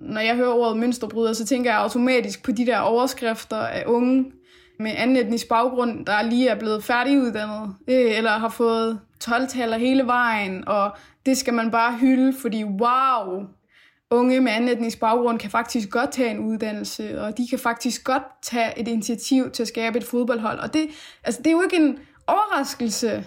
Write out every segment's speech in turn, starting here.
Når jeg hører ordet mønsterbryder, så tænker jeg automatisk på de der overskrifter af unge med anden etnisk baggrund, der lige er blevet færdiguddannet, øh, eller har fået 12-taller hele vejen, og det skal man bare hylde, fordi wow, unge med anden etnisk baggrund kan faktisk godt tage en uddannelse, og de kan faktisk godt tage et initiativ til at skabe et fodboldhold. Og det, altså, det er jo ikke en overraskelse.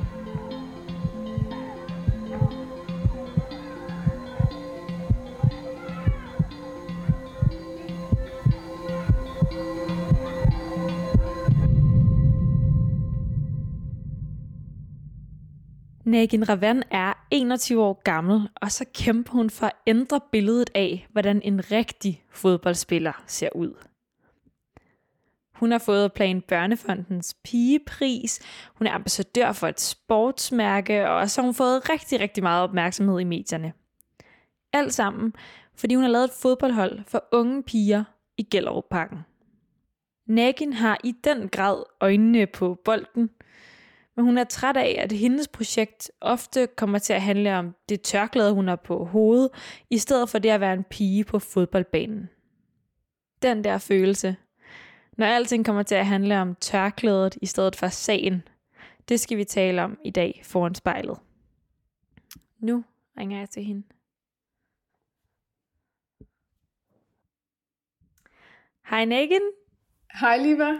Nagin Ravan er 21 år gammel, og så kæmper hun for at ændre billedet af, hvordan en rigtig fodboldspiller ser ud. Hun har fået Plan Børnefondens pigepris, hun er ambassadør for et sportsmærke, og så har hun fået rigtig, rigtig meget opmærksomhed i medierne. Alt sammen, fordi hun har lavet et fodboldhold for unge piger i Gellerup-parken. Nagin har i den grad øjnene på bolden – men hun er træt af, at hendes projekt ofte kommer til at handle om det tørklæde, hun har på hovedet, i stedet for det at være en pige på fodboldbanen. Den der følelse, når alting kommer til at handle om tørklædet i stedet for sagen, det skal vi tale om i dag foran spejlet. Nu ringer jeg til hende. Hej Negan. Hej Liva.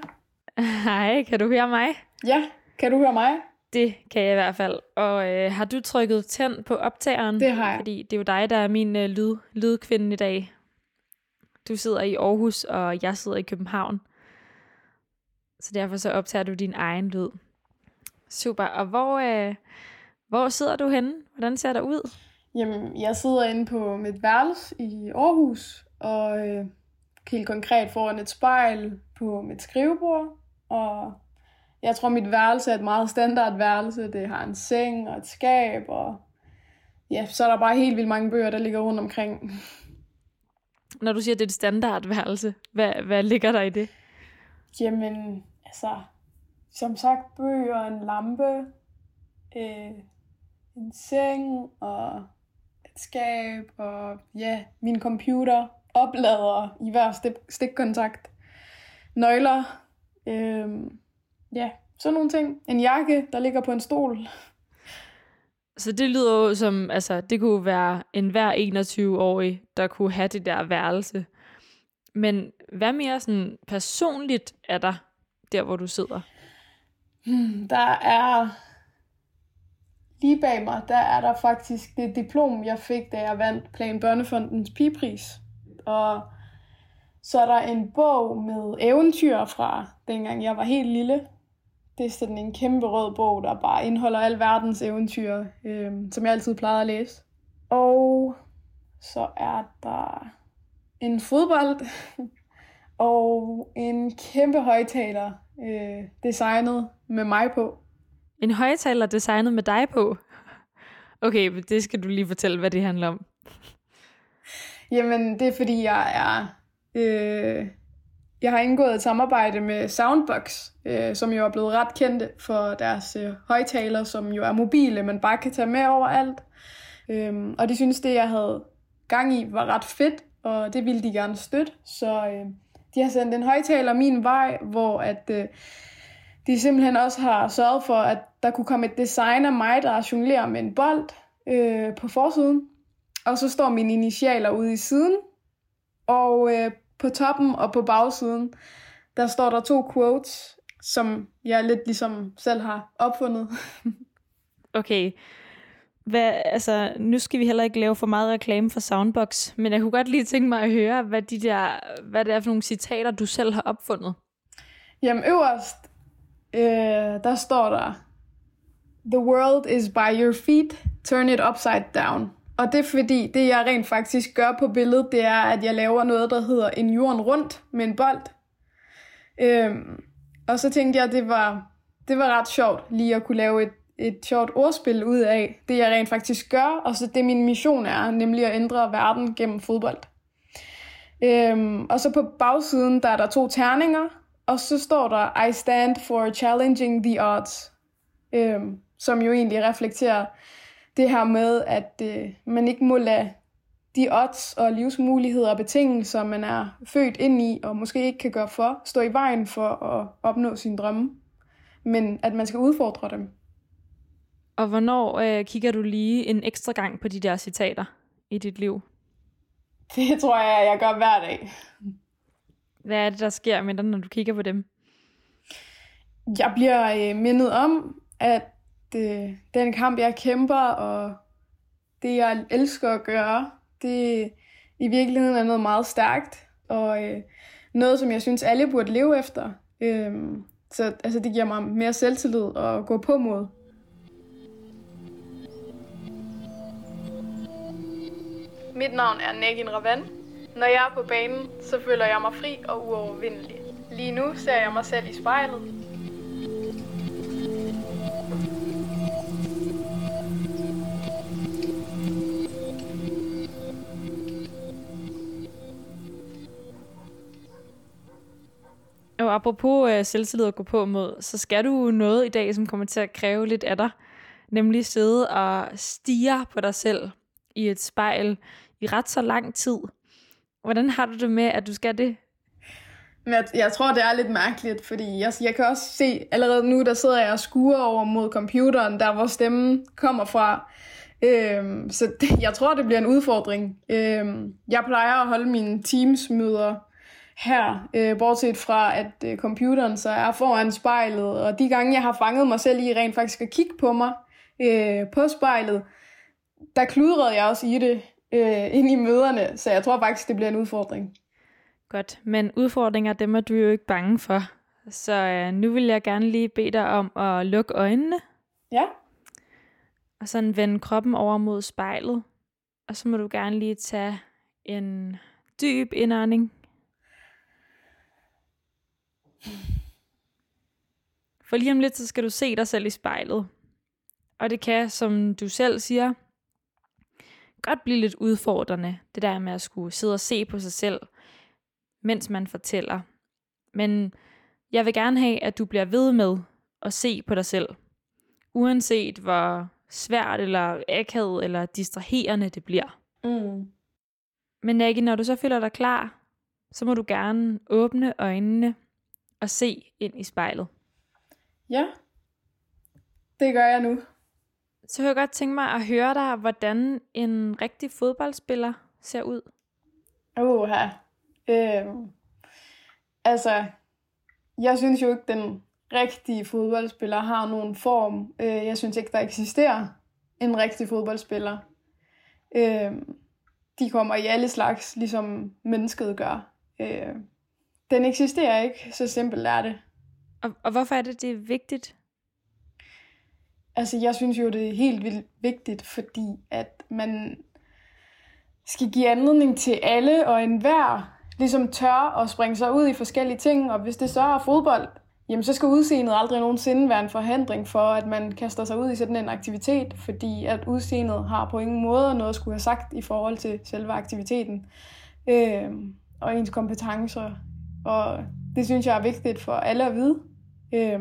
Hej, kan du høre mig? Ja, kan du høre mig? Det kan jeg i hvert fald. Og øh, har du trykket tænd på optageren? Det har jeg. Fordi det er jo dig, der er min øh, lyd, lydkvinde i dag. Du sidder i Aarhus, og jeg sidder i København. Så derfor så optager du din egen lyd. Super. Og hvor, øh, hvor sidder du henne? Hvordan ser det ud? Jamen, jeg sidder inde på mit værelse i Aarhus, og øh, helt konkret foran et spejl på mit skrivebord, og jeg tror, mit værelse er et meget standard værelse. Det har en seng og et skab, og ja, så er der bare helt vildt mange bøger, der ligger rundt omkring. Når du siger, at det er et standardværelse, hvad, hvad ligger der i det? Jamen, altså, som sagt, bøger, en lampe, øh, en seng og et skab, og ja, min computer, oplader i hver stik- stikkontakt, nøgler, øh, Ja, sådan nogle ting. En jakke, der ligger på en stol. Så det lyder jo som, altså det kunne være en hver 21-årig, der kunne have det der værelse. Men hvad mere sådan personligt er der, der hvor du sidder? Hmm, der er, lige bag mig, der er der faktisk det diplom, jeg fik, da jeg vandt Plan Børnefondens pigepris. Og så er der en bog med eventyr fra dengang jeg var helt lille, det er sådan en kæmpe rød bog, der bare indeholder al verdens eventyr, øh, som jeg altid plejede at læse. Og så er der en fodbold og en kæmpe højtaler øh, designet med mig på. En højtaler designet med dig på? Okay, det skal du lige fortælle, hvad det handler om. Jamen, det er fordi, jeg er øh, jeg har indgået et samarbejde med Soundbox, øh, som jo er blevet ret kendte for deres øh, højtaler, som jo er mobile, man bare kan tage med overalt. Øhm, og de synes, det jeg havde gang i var ret fedt, og det ville de gerne støtte. Så øh, de har sendt en højtaler min vej, hvor at øh, de simpelthen også har sørget for, at der kunne komme et design af mig, der jonglerer med en bold øh, på forsiden. Og så står mine initialer ude i siden. Og øh, på toppen og på bagsiden, der står der to quotes, som jeg lidt ligesom selv har opfundet. okay. Hvad, altså, nu skal vi heller ikke lave for meget reklame for Soundbox, men jeg kunne godt lige tænke mig at høre, hvad, de der, hvad det er for nogle citater, du selv har opfundet. Jamen øverst, øh, der står der, The world is by your feet, turn it upside down. Og det er fordi, det jeg rent faktisk gør på billedet, det er, at jeg laver noget, der hedder en jorden rundt med en bold. Øhm, og så tænkte jeg, at det var, det var ret sjovt lige at kunne lave et, et sjovt ordspil ud af det, jeg rent faktisk gør, og så det min mission er, nemlig at ændre verden gennem fodbold. Øhm, og så på bagsiden, der er der to terninger, og så står der, I stand for challenging the odds, øhm, som jo egentlig reflekterer det her med, at øh, man ikke må lade de odds og livsmuligheder og betingelser, man er født ind i, og måske ikke kan gøre for, stå i vejen for at opnå sine drømme, men at man skal udfordre dem. Og hvornår øh, kigger du lige en ekstra gang på de der citater i dit liv? Det tror jeg, jeg gør hver dag. Hvad er det, der sker med dig, når du kigger på dem? Jeg bliver øh, mindet om, at det, øh, den kamp, jeg kæmper, og det, jeg elsker at gøre, det i virkeligheden er noget meget stærkt, og øh, noget, som jeg synes, alle burde leve efter. Øh, så altså, det giver mig mere selvtillid at gå på mod. Mit navn er Nagin Ravan. Når jeg er på banen, så føler jeg mig fri og uovervindelig. Lige nu ser jeg mig selv i spejlet. Og apropos øh, selvtillid at gå på mod, så skal du noget i dag, som kommer til at kræve lidt af dig. Nemlig sidde og stige på dig selv i et spejl i ret så lang tid. Hvordan har du det med, at du skal det? Men jeg, jeg tror, det er lidt mærkeligt, fordi jeg, jeg kan også se, allerede nu, der sidder jeg og skuer over mod computeren, der hvor stemmen kommer fra. Øhm, så det, jeg tror, det bliver en udfordring. Øhm, jeg plejer at holde mine Teams-møder her, øh, bortset fra, at øh, computeren så er foran spejlet, og de gange, jeg har fanget mig selv i rent faktisk at kigge på mig øh, på spejlet, der kludrede jeg også i det øh, ind i møderne, så jeg tror faktisk, det bliver en udfordring. Godt, men udfordringer, dem er du jo ikke bange for. Så øh, nu vil jeg gerne lige bede dig om at lukke øjnene. Ja. Og sådan vende kroppen over mod spejlet. Og så må du gerne lige tage en dyb indånding. For lige om lidt, så skal du se dig selv i spejlet. Og det kan, som du selv siger, godt blive lidt udfordrende, det der med at skulle sidde og se på sig selv, mens man fortæller. Men jeg vil gerne have, at du bliver ved med at se på dig selv. Uanset hvor svært eller akavet eller distraherende det bliver. Mm. Men Nagi, når du så føler dig klar, så må du gerne åbne øjnene og se ind i spejlet. Ja, det gør jeg nu. Så vil jeg godt tænke mig at høre dig, hvordan en rigtig fodboldspiller ser ud. Uha. Øh, altså, jeg synes jo ikke, den rigtige fodboldspiller har nogen form. Øh, jeg synes ikke, der eksisterer en rigtig fodboldspiller. Øh, de kommer i alle slags, ligesom mennesket gør. Øh, den eksisterer ikke, så simpelt er det. Og, og hvorfor er det, det er vigtigt? Altså, jeg synes jo, det er helt vildt vigtigt, fordi at man skal give anledning til alle og enhver ligesom tør at springe sig ud i forskellige ting, og hvis det så er fodbold, jamen så skal udseendet aldrig nogensinde være en forhindring for, at man kaster sig ud i sådan en aktivitet, fordi at udseendet har på ingen måde noget at skulle have sagt i forhold til selve aktiviteten øh, og ens kompetencer. Og det synes jeg er vigtigt for alle at vide. Øh,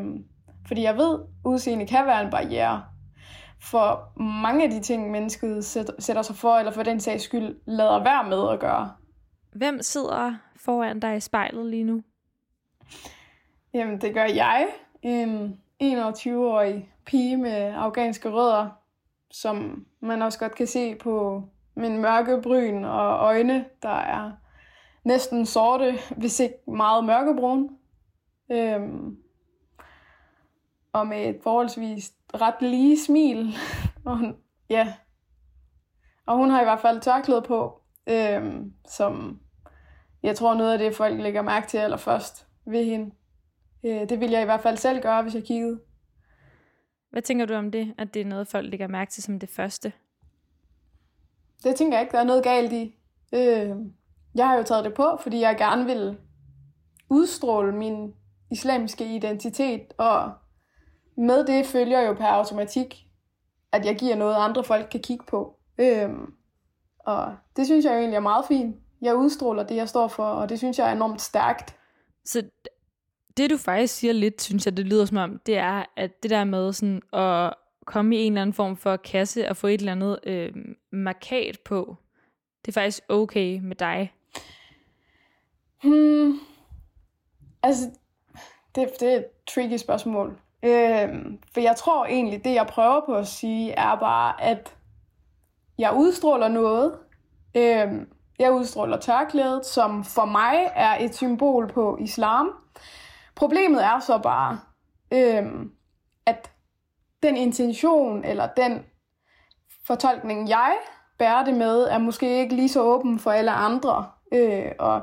fordi jeg ved, udseende kan være en barriere for mange af de ting, mennesket sætter sig for, eller for den sags skyld lader være med at gøre. Hvem sidder foran dig i spejlet lige nu? Jamen, det gør jeg. En 21-årig pige med afghanske rødder, som man også godt kan se på min mørke bryn og øjne, der er næsten sorte, hvis ikke meget mørkebrun. Øhm, og med et forholdsvis ret lige smil. og hun, ja. Og hun har i hvert fald tørklæde på, øhm, som jeg tror noget af det, folk lægger mærke til allerførst ved hende. Øh, det ville jeg i hvert fald selv gøre, hvis jeg kiggede. Hvad tænker du om det, at det er noget, folk lægger mærke til som det første? Det tænker jeg ikke, der er noget galt i. Øh, jeg har jo taget det på, fordi jeg gerne vil udstråle min islamiske identitet, og med det følger jo per automatik, at jeg giver noget, andre folk kan kigge på. Øhm, og det synes jeg jo egentlig er meget fint. Jeg udstråler det, jeg står for, og det synes jeg er enormt stærkt. Så det du faktisk siger lidt, synes jeg, det lyder som om, det er, at det der med sådan at komme i en eller anden form for kasse og få et eller andet øh, markat på, det er faktisk okay med dig. Hmm. Altså, det, det er et tricky spørgsmål. Øhm, for jeg tror egentlig, det jeg prøver på at sige, er bare, at jeg udstråler noget. Øhm, jeg udstråler tørklædet, som for mig er et symbol på islam. Problemet er så bare, øhm, at den intention eller den fortolkning, jeg bærer det med, er måske ikke lige så åben for alle andre. Øh, og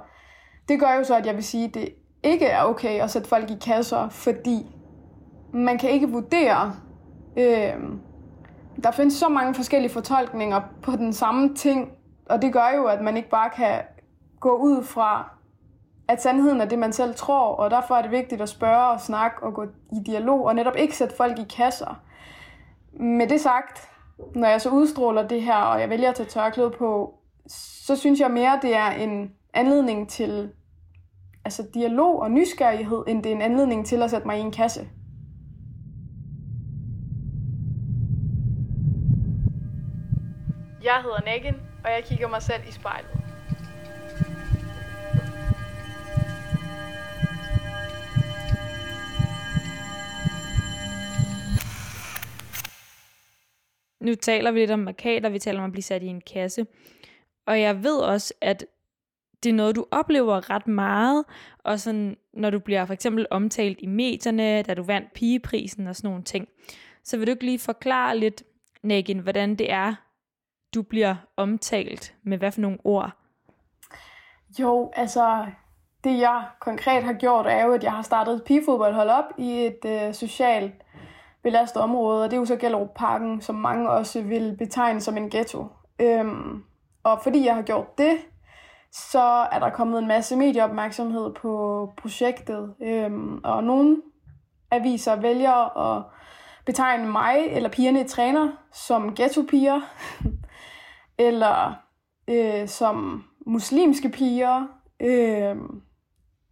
det gør jo så, at jeg vil sige, at det ikke er okay at sætte folk i kasser, fordi man kan ikke vurdere. Øh, der findes så mange forskellige fortolkninger på den samme ting, og det gør jo, at man ikke bare kan gå ud fra, at sandheden er det, man selv tror, og derfor er det vigtigt at spørge og snakke og gå i dialog, og netop ikke sætte folk i kasser. Med det sagt, når jeg så udstråler det her, og jeg vælger at tage tørklæde på, så synes jeg mere, det er en anledning til altså dialog og nysgerrighed, end det er en anledning til at sætte mig i en kasse. Jeg hedder Negan, og jeg kigger mig selv i spejlet. Nu taler vi lidt om markader, vi taler om at blive sat i en kasse. Og jeg ved også, at det er noget, du oplever ret meget, og sådan, når du bliver for eksempel omtalt i medierne, da du vandt pigeprisen og sådan nogle ting. Så vil du ikke lige forklare lidt, Nagin, hvordan det er, du bliver omtalt med hvad for nogle ord? Jo, altså det jeg konkret har gjort, er jo, at jeg har startet et pigefodboldhold op i et øh, socialt belastet område, og det er jo så Gellerup Parken, som mange også vil betegne som en ghetto. Øhm, og fordi jeg har gjort det, så er der kommet en masse medieopmærksomhed på projektet, øhm, og nogle aviser vælger at betegne mig eller pigerne i træner som ghetto-piger, eller øh, som muslimske piger. Øh,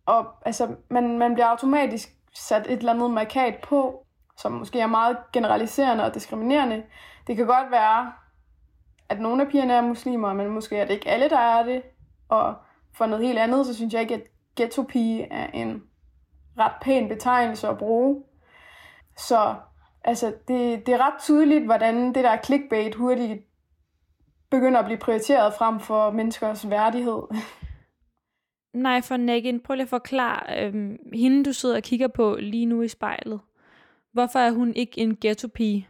og altså, man, man bliver automatisk sat et eller andet markat på, som måske er meget generaliserende og diskriminerende. Det kan godt være, at nogle af pigerne er muslimer, men måske er det ikke alle, der er det. Og for noget helt andet, så synes jeg ikke, at ghetto-pige er en ret pæn betegnelse at bruge. Så altså, det, det er ret tydeligt, hvordan det der clickbait hurtigt begynder at blive prioriteret frem for menneskers værdighed. Nej, for Nagin, prøv lige at forklare øhm, hende, du sidder og kigger på lige nu i spejlet. Hvorfor er hun ikke en ghetto-pige?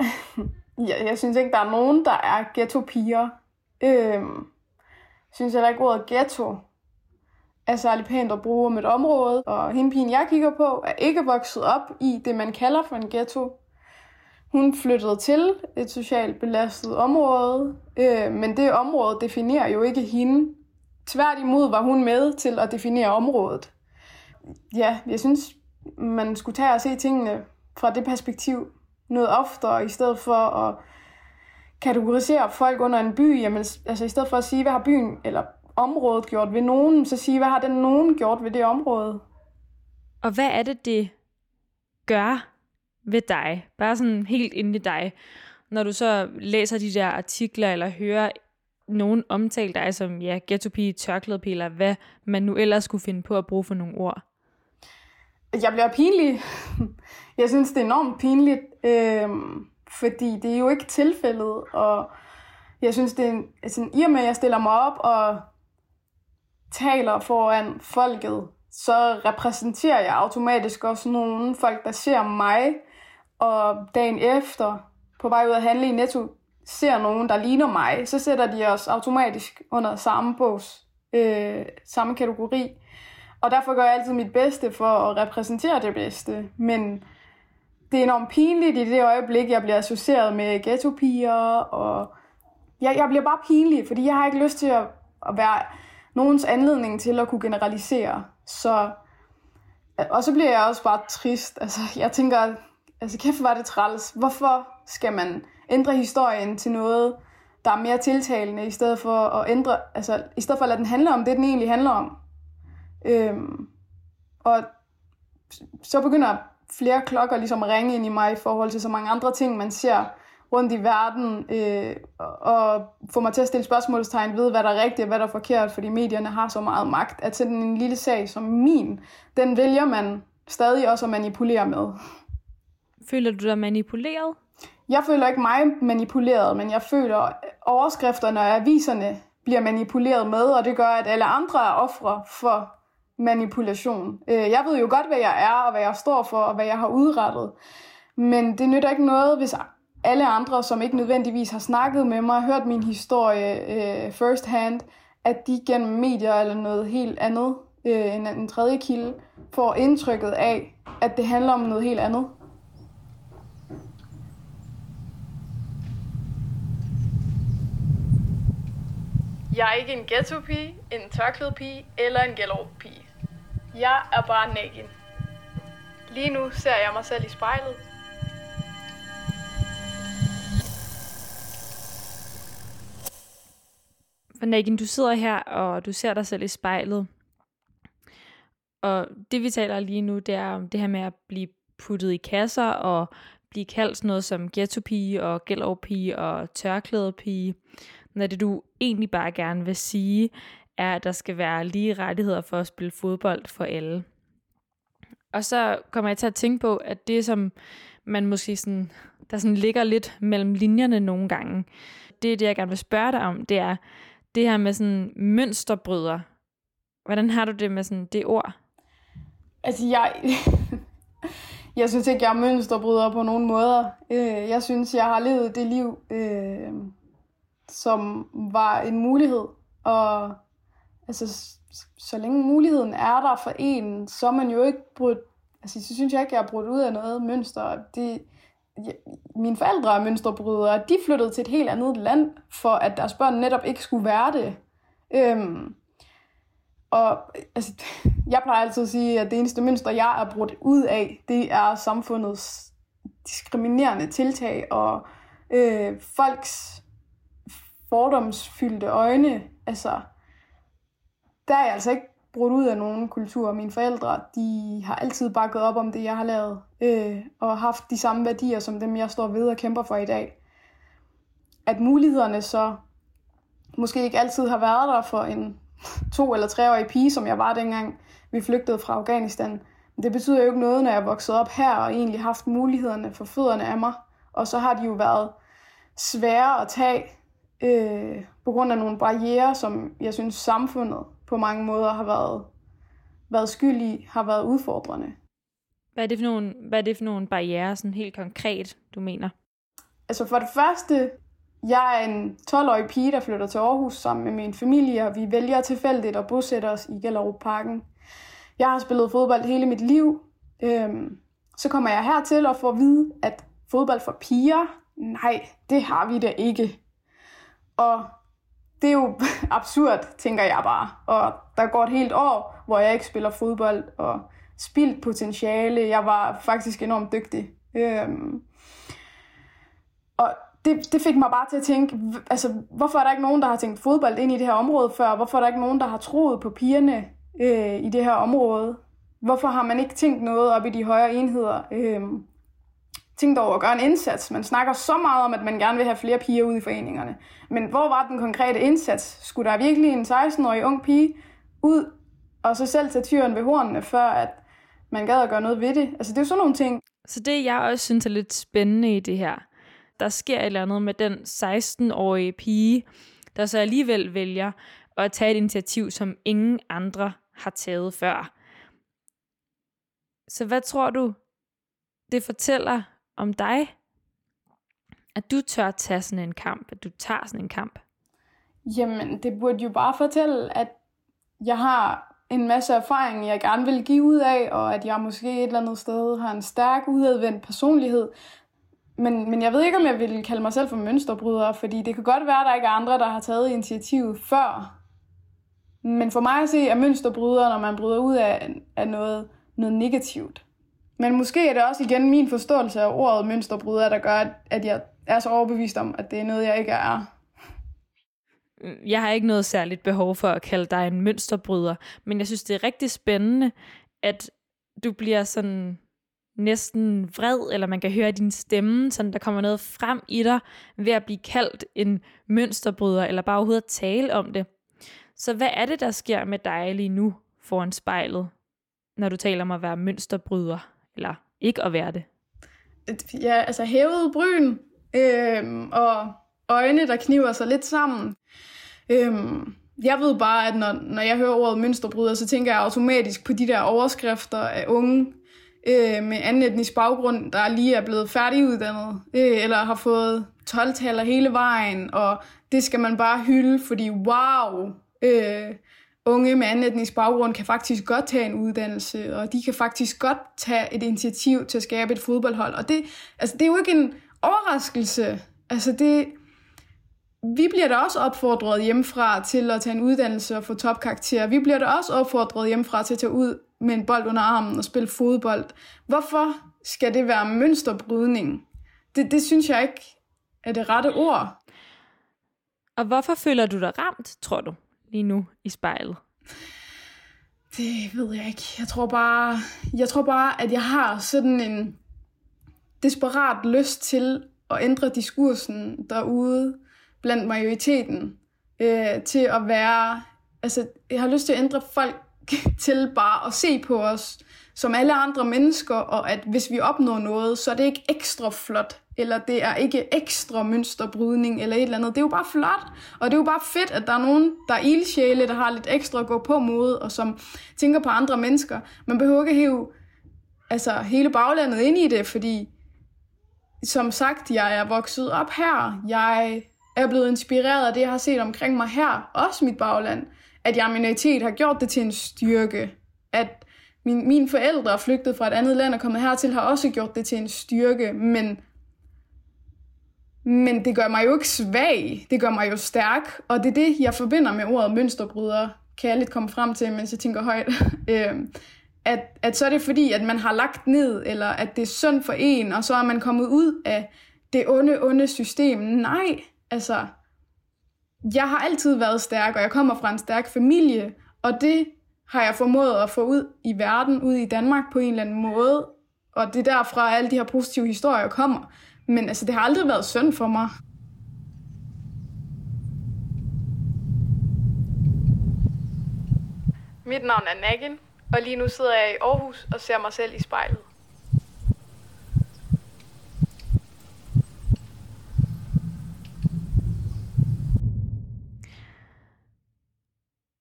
ja, jeg synes ikke, der er nogen, der er ghetto-piger. Øhm, jeg synes heller ikke, ordet ghetto er særlig pænt at bruge om et område. Og hende pigen, jeg kigger på, er ikke vokset op i det, man kalder for en ghetto. Hun flyttede til et socialt belastet område, øh, men det område definerer jo ikke hende. Tværtimod var hun med til at definere området. Ja, jeg synes, man skulle tage og se tingene fra det perspektiv noget oftere, i stedet for at kategorisere folk under en by. Jamen, altså i stedet for at sige, hvad har byen eller området gjort ved nogen, så sige, hvad har den nogen gjort ved det område. Og hvad er det, det gør ved dig, bare sådan helt inde i dig, når du så læser de der artikler, eller hører nogen omtale dig som, ja, ghetto-pige, tørklædepige, eller hvad man nu ellers skulle finde på at bruge for nogle ord? Jeg bliver pinlig. Jeg synes, det er enormt pinligt, øhm, fordi det er jo ikke tilfældet, og jeg synes, det er en, altså, i og med, at jeg stiller mig op og taler foran folket, så repræsenterer jeg automatisk også nogle folk, der ser mig og dagen efter, på vej ud at handle i Netto, ser nogen, der ligner mig, så sætter de os automatisk under samme bogs, øh, samme kategori. Og derfor gør jeg altid mit bedste for at repræsentere det bedste. Men det er enormt pinligt i det øjeblik, jeg bliver associeret med ghettopiger, og jeg, jeg bliver bare pinlig, fordi jeg har ikke lyst til at, at være nogens anledning til at kunne generalisere. Så, og så bliver jeg også bare trist. Altså, jeg tænker, altså kæft var det træls. Hvorfor skal man ændre historien til noget, der er mere tiltalende, i stedet for at ændre, altså, i stedet for at lade den handle om det, den egentlig handler om. Øhm, og så begynder flere klokker ligesom ringe ind i mig i forhold til så mange andre ting, man ser rundt i verden, øh, og få mig til at stille spørgsmålstegn ved, hvad der er rigtigt og hvad der er forkert, fordi medierne har så meget magt, at sådan en lille sag som min, den vælger man stadig også at manipulere med. Føler du dig manipuleret? Jeg føler ikke mig manipuleret, men jeg føler overskrifterne og aviserne bliver manipuleret med, og det gør, at alle andre er ofre for manipulation. Øh, jeg ved jo godt, hvad jeg er, og hvad jeg står for, og hvad jeg har udrettet. Men det nytter ikke noget, hvis alle andre, som ikke nødvendigvis har snakket med mig, hørt min historie øh, first hand, at de gennem medier eller noget helt andet øh, en, en tredje kilde, får indtrykket af, at det handler om noget helt andet. Jeg er ikke en ghetto-pige, en tørklæde-pige eller en gellerup-pige. Jeg er bare naken. Lige nu ser jeg mig selv i spejlet. For Nagen, du sidder her, og du ser dig selv i spejlet. Og det vi taler lige nu, det er om det her med at blive puttet i kasser og blive kaldt sådan noget som ghettopige og gellerpige og tørklædepige. Når det du egentlig bare gerne vil sige, er, at der skal være lige rettigheder for at spille fodbold for alle. Og så kommer jeg til at tænke på, at det som man måske sådan, der sådan ligger lidt mellem linjerne nogle gange, det er det, jeg gerne vil spørge dig om, det er det her med sådan mønsterbryder. Hvordan har du det med sådan det ord? Altså, jeg, jeg synes ikke, jeg er mønsterbryder på nogen måder. Øh, jeg synes, jeg har levet det liv, øh, som var en mulighed. Og altså, så længe muligheden er der for en, så er man jo ikke brudt, altså så synes jeg ikke, jeg har brudt ud af noget mønster. Det, jeg, mine forældre er mønsterbrydere, de flyttede til et helt andet land, for at deres børn netop ikke skulle være det. Øhm, og altså, jeg plejer altid at sige, at det eneste mønster, jeg er brudt ud af, det er samfundets diskriminerende tiltag og øh, folks fordomsfyldte øjne. Altså, der er jeg altså ikke brudt ud af nogen kultur. Mine forældre, de har altid bakket op om det, jeg har lavet, øh, og haft de samme værdier som dem, jeg står ved og kæmper for i dag. At mulighederne så måske ikke altid har været der for en to- eller treårig pige, som jeg var dengang vi flygtede fra Afghanistan. Men det betyder jo ikke noget, når jeg er vokset op her og egentlig haft mulighederne for fødderne af mig. Og så har de jo været svære at tage øh, på grund af nogle barriere, som jeg synes samfundet på mange måder har været, været skyld i, har været udfordrende. Hvad er det for nogle, hvad er det for nogle barriere, sådan helt konkret, du mener? Altså for det første, jeg er en 12-årig pige, der flytter til Aarhus sammen med min familie, og vi vælger tilfældigt at bosætte os i Gellerup Parken. Jeg har spillet fodbold hele mit liv. Øhm, så kommer jeg hertil og får at vide, at fodbold for piger, nej, det har vi da ikke. Og det er jo absurd, tænker jeg bare. Og der går et helt år, hvor jeg ikke spiller fodbold, og spildt potentiale. Jeg var faktisk enormt dygtig. Øhm, og det, det fik mig bare til at tænke, altså, hvorfor er der ikke nogen, der har tænkt fodbold ind i det her område før? Hvorfor er der ikke nogen, der har troet på pigerne øh, i det her område? Hvorfor har man ikke tænkt noget op i de højere enheder? Øhm, tænkt over at gøre en indsats. Man snakker så meget om, at man gerne vil have flere piger ud i foreningerne. Men hvor var den konkrete indsats? Skulle der virkelig en 16-årig ung pige ud og så selv tage tyren ved hornene, før at man gad at gøre noget ved det? Altså det er jo sådan nogle ting. Så det, jeg også synes er lidt spændende i det her, der sker et eller andet med den 16-årige pige, der så alligevel vælger at tage et initiativ, som ingen andre har taget før. Så hvad tror du, det fortæller om dig, at du tør tage sådan en kamp, at du tager sådan en kamp? Jamen, det burde jo bare fortælle, at jeg har en masse erfaring, jeg gerne vil give ud af, og at jeg måske et eller andet sted har en stærk, udadvendt personlighed. Men, men jeg ved ikke, om jeg vil kalde mig selv for mønsterbryder, fordi det kan godt være, at der ikke er andre, der har taget initiativet før. Men for mig at se er mønsterbryder, når man bryder ud af, af noget, noget negativt. Men måske er det også igen min forståelse af ordet mønsterbryder, der gør, at jeg er så overbevist om, at det er noget, jeg ikke er. Jeg har ikke noget særligt behov for at kalde dig en mønsterbryder, men jeg synes, det er rigtig spændende, at du bliver sådan næsten vred, eller man kan høre din stemme, sådan der kommer noget frem i dig ved at blive kaldt en mønsterbryder, eller bare overhovedet at tale om det. Så hvad er det, der sker med dig lige nu foran spejlet, når du taler om at være mønsterbryder, eller ikke at være det? Ja, altså hævet bryn, øh, og øjne, der kniver sig lidt sammen. Øh, jeg ved bare, at når, når jeg hører ordet mønsterbryder, så tænker jeg automatisk på de der overskrifter af unge øh, med anden etnisk baggrund, der lige er blevet færdiguddannet, øh, eller har fået 12-taller hele vejen, og det skal man bare hylde, fordi wow, øh, unge med anden etnisk baggrund kan faktisk godt tage en uddannelse, og de kan faktisk godt tage et initiativ til at skabe et fodboldhold. Og det, altså, det er jo ikke en overraskelse. Altså det, vi bliver da også opfordret hjemmefra til at tage en uddannelse og få topkarakter. Vi bliver da også opfordret hjemmefra til at tage ud med en bold under armen og spille fodbold. Hvorfor skal det være mønsterbrydning? Det, det synes jeg ikke er det rette ord. Og hvorfor føler du dig ramt, tror du, lige nu i spejlet? Det ved jeg ikke. Jeg tror bare, jeg tror bare at jeg har sådan en desperat lyst til at ændre diskursen derude blandt majoriteten øh, til at være... Altså, jeg har lyst til at ændre folk til bare at se på os som alle andre mennesker, og at hvis vi opnår noget, så er det ikke ekstra flot, eller det er ikke ekstra mønsterbrydning, eller et eller andet. Det er jo bare flot, og det er jo bare fedt, at der er nogen, der er ildsjæle, der har lidt ekstra at gå på mod, og som tænker på andre mennesker. Man behøver ikke hæve altså, hele baglandet ind i det, fordi som sagt, jeg er vokset op her. Jeg er blevet inspireret af det, jeg har set omkring mig her, også mit bagland, at jeg minoritet har gjort det til en styrke min, min, mine forældre er flygtet fra et andet land og kommet hertil, har også gjort det til en styrke, men, men det gør mig jo ikke svag, det gør mig jo stærk, og det er det, jeg forbinder med ordet mønsterbryder, kan jeg lidt komme frem til, mens jeg tænker højt. Øhm, at, at så er det fordi, at man har lagt ned, eller at det er synd for en, og så er man kommet ud af det onde, onde system. Nej, altså, jeg har altid været stærk, og jeg kommer fra en stærk familie, og det har jeg formået at få ud i verden, ud i Danmark på en eller anden måde, og det er derfra, alle de her positive historier kommer. Men altså, det har aldrig været synd for mig. Mit navn er Nagin, og lige nu sidder jeg i Aarhus og ser mig selv i spejlet.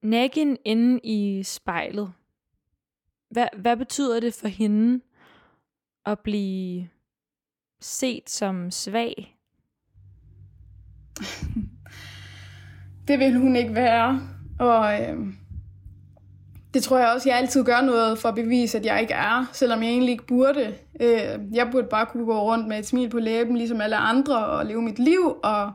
Nagin inde i spejlet. Hvad, hvad betyder det for hende at blive set som svag? det vil hun ikke være. Og øh, det tror jeg også, jeg altid gør noget for at bevise, at jeg ikke er, selvom jeg egentlig ikke burde. Øh, jeg burde bare kunne gå rundt med et smil på læben, ligesom alle andre, og leve mit liv og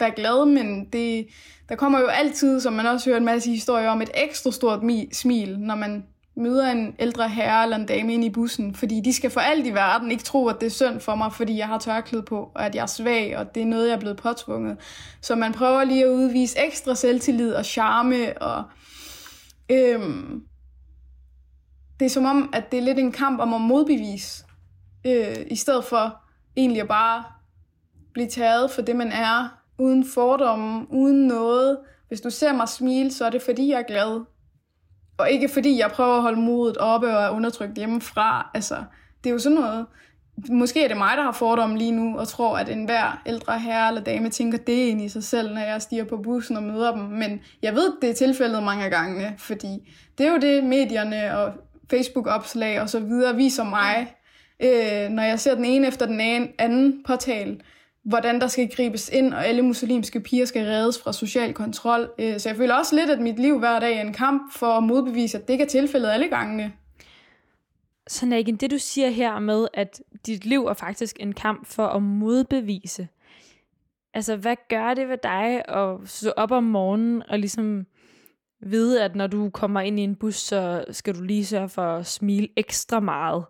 være glad, men det, der kommer jo altid, som man også hører en masse historier om, et ekstra stort smil, når man møder en ældre herre eller en dame ind i bussen, fordi de skal for alt i verden ikke tro, at det er synd for mig, fordi jeg har tørklæde på, og at jeg er svag, og det er noget, jeg er blevet påtvunget. Så man prøver lige at udvise ekstra selvtillid og charme, og øhm, det er som om, at det er lidt en kamp om at modbevise, øh, i stedet for egentlig at bare blive taget for det, man er, uden fordomme, uden noget. Hvis du ser mig smile, så er det fordi, jeg er glad. Og ikke fordi, jeg prøver at holde modet oppe og er undertrykt hjemmefra. Altså, det er jo sådan noget. Måske er det mig, der har fordomme lige nu, og tror, at enhver ældre herre eller dame tænker det ind i sig selv, når jeg stiger på bussen og møder dem. Men jeg ved, det er tilfældet mange gange, fordi det er jo det, medierne og Facebook-opslag og så videre viser mig, øh, når jeg ser den ene efter den anden påtale hvordan der skal gribes ind, og alle muslimske piger skal reddes fra social kontrol. Øh, så jeg føler også lidt, at mit liv hver dag er en kamp for at modbevise, at det ikke er tilfældet alle gangene. Så Nagin, det du siger her med, at dit liv er faktisk en kamp for at modbevise, altså hvad gør det ved dig at stå op om morgenen og ligesom vide, at når du kommer ind i en bus, så skal du lige sørge for at smile ekstra meget?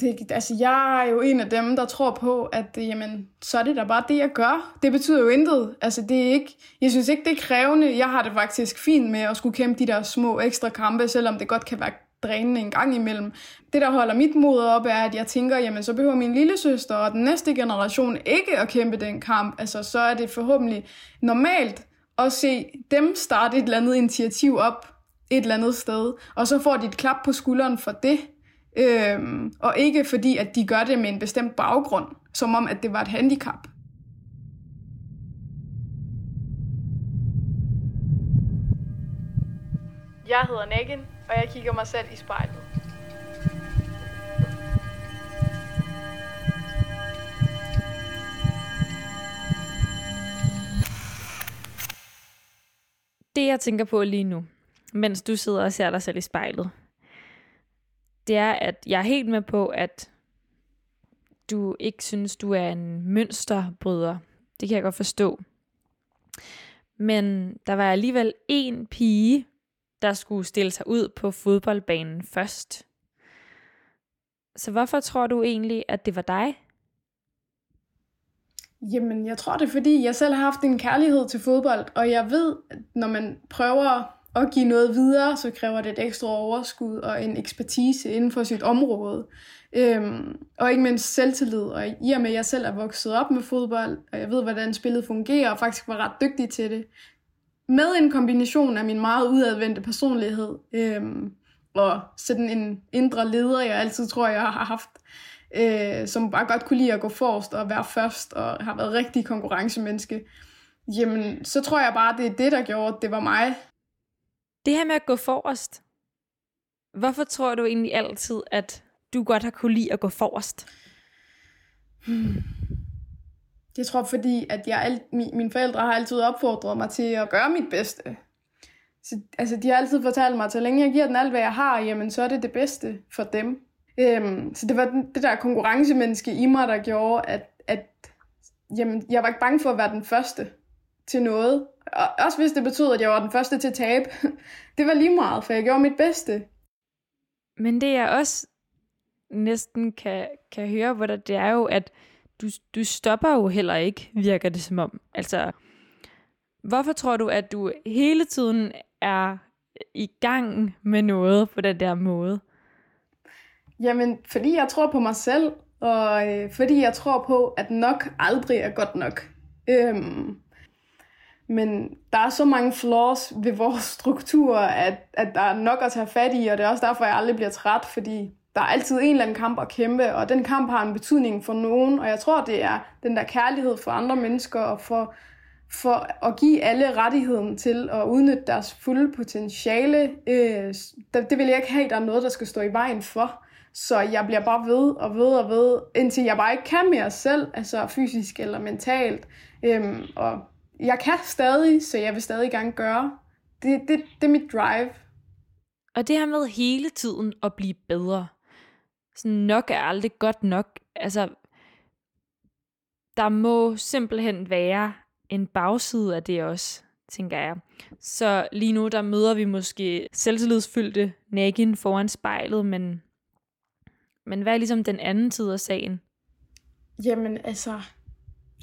Det, altså, jeg er jo en af dem, der tror på, at øh, jamen, så er det da bare det, jeg gør. Det betyder jo intet. Altså, det er ikke, jeg synes ikke, det er krævende. Jeg har det faktisk fint med at skulle kæmpe de der små ekstra kampe, selvom det godt kan være drænende en gang imellem. Det, der holder mit mod op, er, at jeg tænker, jamen så behøver min lille søster og den næste generation ikke at kæmpe den kamp. Altså, så er det forhåbentlig normalt at se dem starte et eller andet initiativ op et eller andet sted, og så får de et klap på skulderen for det, øhm, og ikke fordi, at de gør det med en bestemt baggrund, som om, at det var et handicap. Jeg hedder Nagin, og jeg kigger mig selv i spejlet. Det jeg tænker på lige nu, mens du sidder og ser dig selv i spejlet, det er, at jeg er helt med på, at du ikke synes, du er en mønsterbryder. Det kan jeg godt forstå. Men der var alligevel en pige, der skulle stille sig ud på fodboldbanen først. Så hvorfor tror du egentlig, at det var dig? Jamen, jeg tror det er, fordi jeg selv har haft en kærlighed til fodbold, og jeg ved, at når man prøver at give noget videre, så kræver det et ekstra overskud og en ekspertise inden for sit område. Øhm, og ikke mindst selvtillid. Og i og med, at jeg selv er vokset op med fodbold, og jeg ved, hvordan spillet fungerer, og faktisk var ret dygtig til det, med en kombination af min meget udadvendte personlighed, øhm, og sådan en indre leder, jeg altid tror, jeg har haft, øh, som bare godt kunne lide at gå forrest og være først, og har været rigtig konkurrencemenneske, jamen, så tror jeg bare, det er det, der gjorde, at det var mig. Det her med at gå forrest, hvorfor tror du egentlig altid, at du godt har kunne lide at gå forrest? Hmm. Jeg tror, fordi at jeg alt, mine forældre har altid opfordret mig til at gøre mit bedste. Så, altså, de har altid fortalt mig, at så længe jeg giver den alt, hvad jeg har, jamen, så er det det bedste for dem. Øhm, så det var den, det der konkurrencemenneske i mig, der gjorde, at, at jamen, jeg var ikke bange for at være den første til noget. Og også hvis det betød, at jeg var den første til at tabe. det var lige meget, for jeg gjorde mit bedste. Men det jeg også næsten kan, kan høre på dig, det er jo, at du, du stopper jo heller ikke, virker det som om. Altså, hvorfor tror du, at du hele tiden er i gang med noget på den der måde? Jamen, fordi jeg tror på mig selv, og øh, fordi jeg tror på, at nok aldrig er godt nok. Øhm, men der er så mange flaws ved vores struktur, at, at der er nok at tage fat i, og det er også derfor, jeg aldrig bliver træt, fordi der er altid en eller anden kamp at kæmpe, og den kamp har en betydning for nogen, og jeg tror, det er den der kærlighed for andre mennesker, og for, for at give alle rettigheden til at udnytte deres fulde potentiale. Øh, det vil jeg ikke have, der er noget, der skal stå i vejen for. Så jeg bliver bare ved og ved og ved, indtil jeg bare ikke kan mere selv, altså fysisk eller mentalt. Øhm, og jeg kan stadig, så jeg vil stadig gerne gøre. Det, det, det er mit drive. Og det her med hele tiden at blive bedre. Sådan nok er aldrig godt nok. Altså, der må simpelthen være en bagside af det også, tænker jeg. Så lige nu, der møder vi måske selvtillidsfyldte Nagin foran spejlet, men, men hvad er ligesom den anden tid af sagen? Jamen, altså,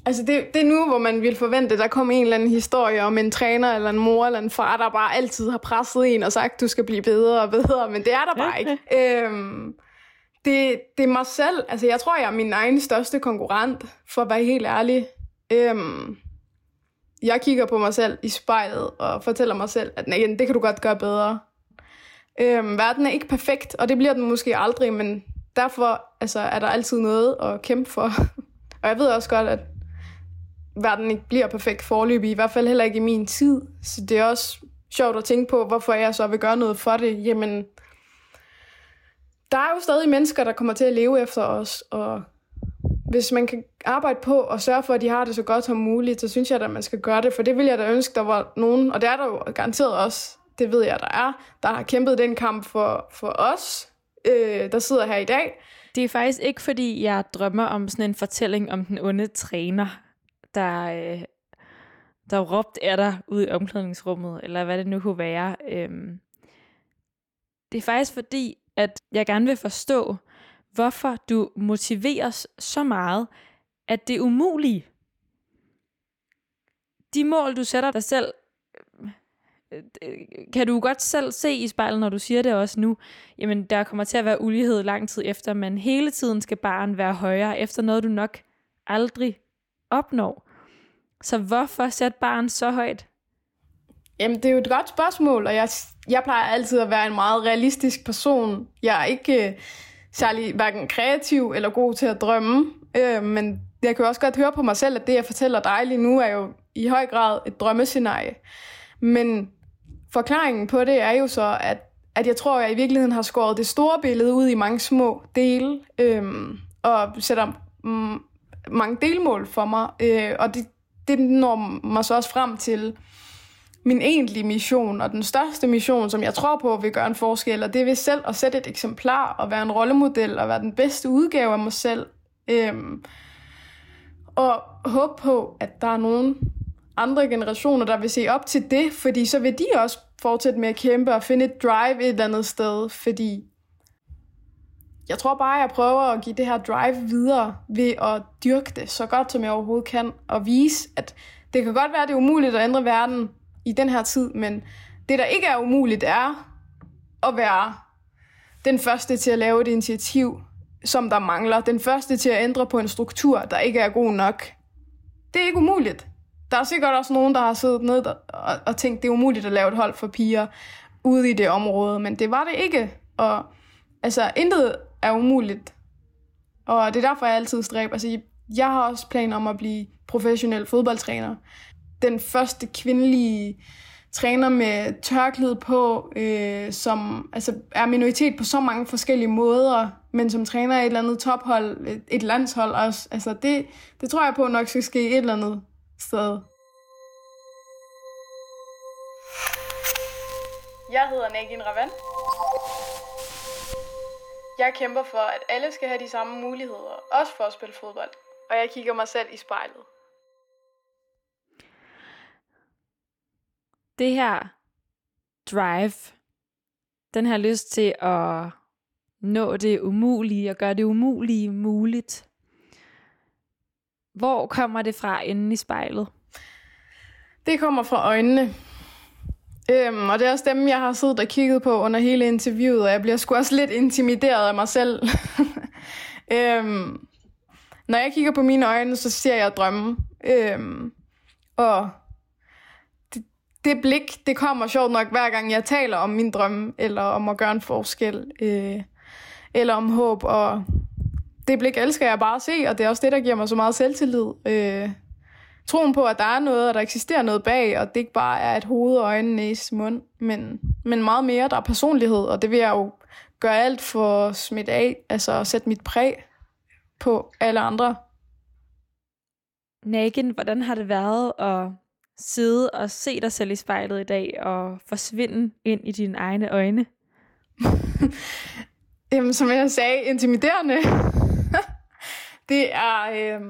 Altså det, det er nu, hvor man ville forvente, der kom en eller anden historie om en træner eller en mor eller en far, der bare altid har presset en og sagt, du skal blive bedre og bedre, men det er der bare ikke. øhm, det, det er mig selv. Altså jeg tror, jeg er min egen største konkurrent, for at være helt ærlig. Øhm, jeg kigger på mig selv i spejlet og fortæller mig selv, at nej, det kan du godt gøre bedre. Øhm, verden er ikke perfekt, og det bliver den måske aldrig, men derfor altså, er der altid noget at kæmpe for. og jeg ved også godt, at verden ikke bliver perfekt forløb, i hvert fald heller ikke i min tid. Så det er også sjovt at tænke på, hvorfor jeg så vil gøre noget for det. Jamen, der er jo stadig mennesker, der kommer til at leve efter os, og hvis man kan arbejde på og sørge for, at de har det så godt som muligt, så synes jeg at man skal gøre det, for det vil jeg da ønske, der var nogen, og det er der jo garanteret også, det ved jeg, der er, der har kæmpet den kamp for, for os, øh, der sidder her i dag. Det er faktisk ikke, fordi jeg drømmer om sådan en fortælling om den onde træner, der, øh, der råbte af dig ud i omklædningsrummet, eller hvad det nu kunne være. Øhm, det er faktisk fordi, at jeg gerne vil forstå, hvorfor du motiveres så meget, at det er umuligt. De mål, du sætter dig selv, øh, kan du godt selv se i spejlet, når du siger det også nu, jamen der kommer til at være ulighed lang tid efter, men hele tiden skal barn være højere efter noget, du nok aldrig opnår. Så hvorfor sætte barn så højt? Jamen, det er jo et godt spørgsmål, og jeg, jeg plejer altid at være en meget realistisk person. Jeg er ikke øh, særlig hverken kreativ eller god til at drømme, øh, men jeg kan også godt høre på mig selv, at det, jeg fortæller dig lige nu, er jo i høj grad et drømmescenarie. Men forklaringen på det er jo så, at, at jeg tror, at jeg i virkeligheden har skåret det store billede ud i mange små dele, øh, og sætter mm, mange delmål for mig, øh, og det, det når mig så også frem til min egentlige mission, og den største mission, som jeg tror på vil gøre en forskel, og det er ved selv at sætte et eksemplar, og være en rollemodel, og være den bedste udgave af mig selv. Øhm, og håbe på, at der er nogen andre generationer, der vil se op til det, fordi så vil de også fortsætte med at kæmpe og finde et drive et eller andet sted, fordi jeg tror bare, at jeg prøver at give det her drive videre ved at dyrke det så godt, som jeg overhovedet kan, og vise, at det kan godt være, at det er umuligt at ændre verden i den her tid, men det, der ikke er umuligt, er at være den første til at lave et initiativ, som der mangler. Den første til at ændre på en struktur, der ikke er god nok. Det er ikke umuligt. Der er sikkert også nogen, der har siddet ned og, og tænkt, det er umuligt at lave et hold for piger ude i det område, men det var det ikke. Og altså, intet er umuligt. Og det er derfor, jeg altid stræber. Altså, jeg har også planer om at blive professionel fodboldtræner. Den første kvindelige træner med tørklæde på, øh, som altså, er minoritet på så mange forskellige måder, men som træner et eller andet tophold, et, et landshold også. Altså, det, det tror jeg på nok skal ske et eller andet sted. Jeg hedder Nagin Ravan. Jeg kæmper for, at alle skal have de samme muligheder, også for at spille fodbold. Og jeg kigger mig selv i spejlet. Det her drive, den har lyst til at nå det umulige og gøre det umulige muligt. Hvor kommer det fra inden i spejlet? Det kommer fra øjnene. Øhm, og det er også dem, jeg har siddet og kigget på under hele interviewet, og jeg bliver sgu også lidt intimideret af mig selv. øhm, når jeg kigger på mine øjne, så ser jeg drømme. Øhm, og det, det blik, det kommer sjovt nok hver gang jeg taler om min drømme, eller om at gøre en forskel, øh, eller om håb. Og det blik elsker jeg bare at se, og det er også det, der giver mig så meget selvtillid. Øh, troen på, at der er noget, og der eksisterer noget bag, og det ikke bare er et hoved, øjne, næse, mund, men, men meget mere, der er personlighed, og det vil jeg jo gøre alt for at smitte af, altså at sætte mit præg på alle andre. Nagen, hvordan har det været at sidde og se dig selv i spejlet i dag, og forsvinde ind i dine egne øjne? Jamen, som jeg sagde, intimiderende. det er... Øh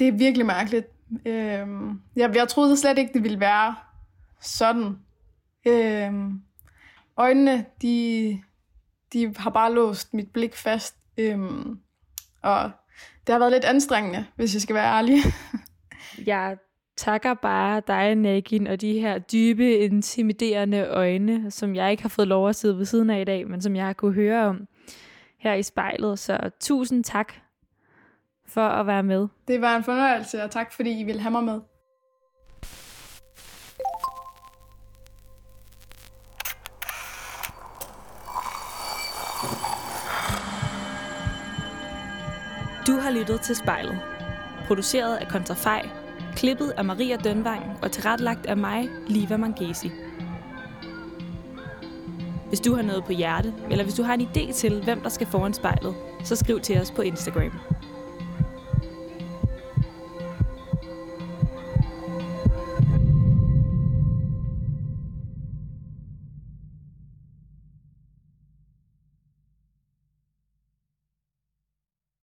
det er virkelig mærkeligt. Øhm, jeg, jeg troede slet ikke, det ville være sådan. Øhm, øjnene, de, de har bare låst mit blik fast. Øhm, og det har været lidt anstrengende, hvis jeg skal være ærlig. jeg takker bare dig, Nagin, og de her dybe, intimiderende øjne, som jeg ikke har fået lov at sidde ved siden af i dag, men som jeg har kunne høre om her i spejlet. Så tusind tak for at være med. Det var en fornøjelse, og tak fordi I ville have mig med. Du har lyttet til spejlet. Produceret af Kontrafej, klippet af Maria Dønvang og tilrettelagt af mig, Liva Mangesi. Hvis du har noget på hjerte, eller hvis du har en idé til, hvem der skal foran spejlet, så skriv til os på Instagram.